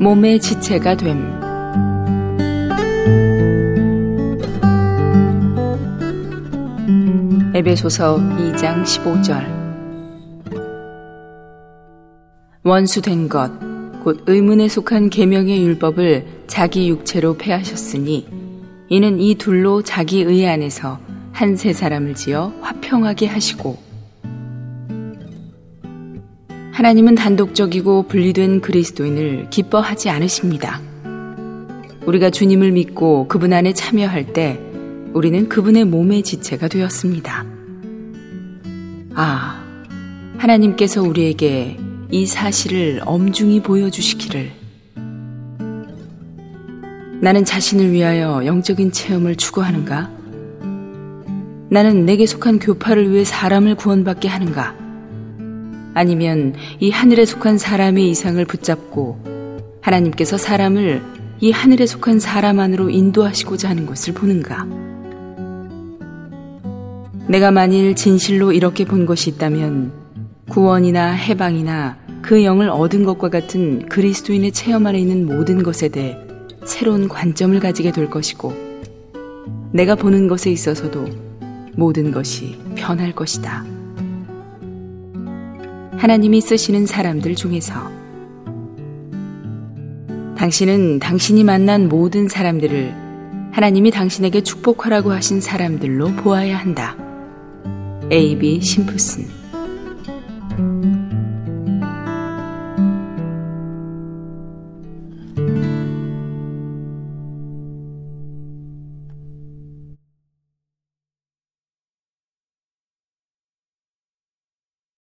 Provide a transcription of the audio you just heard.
몸의 지체가 됨. 에베소서 2장 15절 원수된 것, 곧 의문에 속한 계명의 율법을 자기 육체로 폐하셨으니 이는 이 둘로 자기 의 안에서 한 세 사람을 지어 화평하게 하시고 하나님은 단독적이고 분리된 그리스도인을 기뻐하지 않으십니다. 우리가 주님을 믿고 그분 안에 참여할 때 우리는 그분의 몸의 지체가 되었습니다. 아, 하나님께서 우리에게 이 사실을 엄중히 보여주시기를 나는 자신을 위하여 영적인 체험을 추구하는가? 나는 내게 속한 교파를 위해 사람을 구원받게 하는가? 아니면 이 하늘에 속한 사람의 이상을 붙잡고 하나님께서 사람을 이 하늘에 속한 사람 안으로 인도하시고자 하는 것을 보는가? 내가 만일 진실로 이렇게 본 것이 있다면 구원이나 해방이나 그 영을 얻은 것과 같은 그리스도인의 체험 안에 있는 모든 것에 대해 새로운 관점을 가지게 될 것이고 내가 보는 것에 있어서도 모든 것이 변할 것이다. 하나님이 쓰시는 사람들 중에서 당신은 당신이 만난 모든 사람들을 하나님이 당신에게 축복하라고 하신 사람들로 보아야 한다. A.B. 심프슨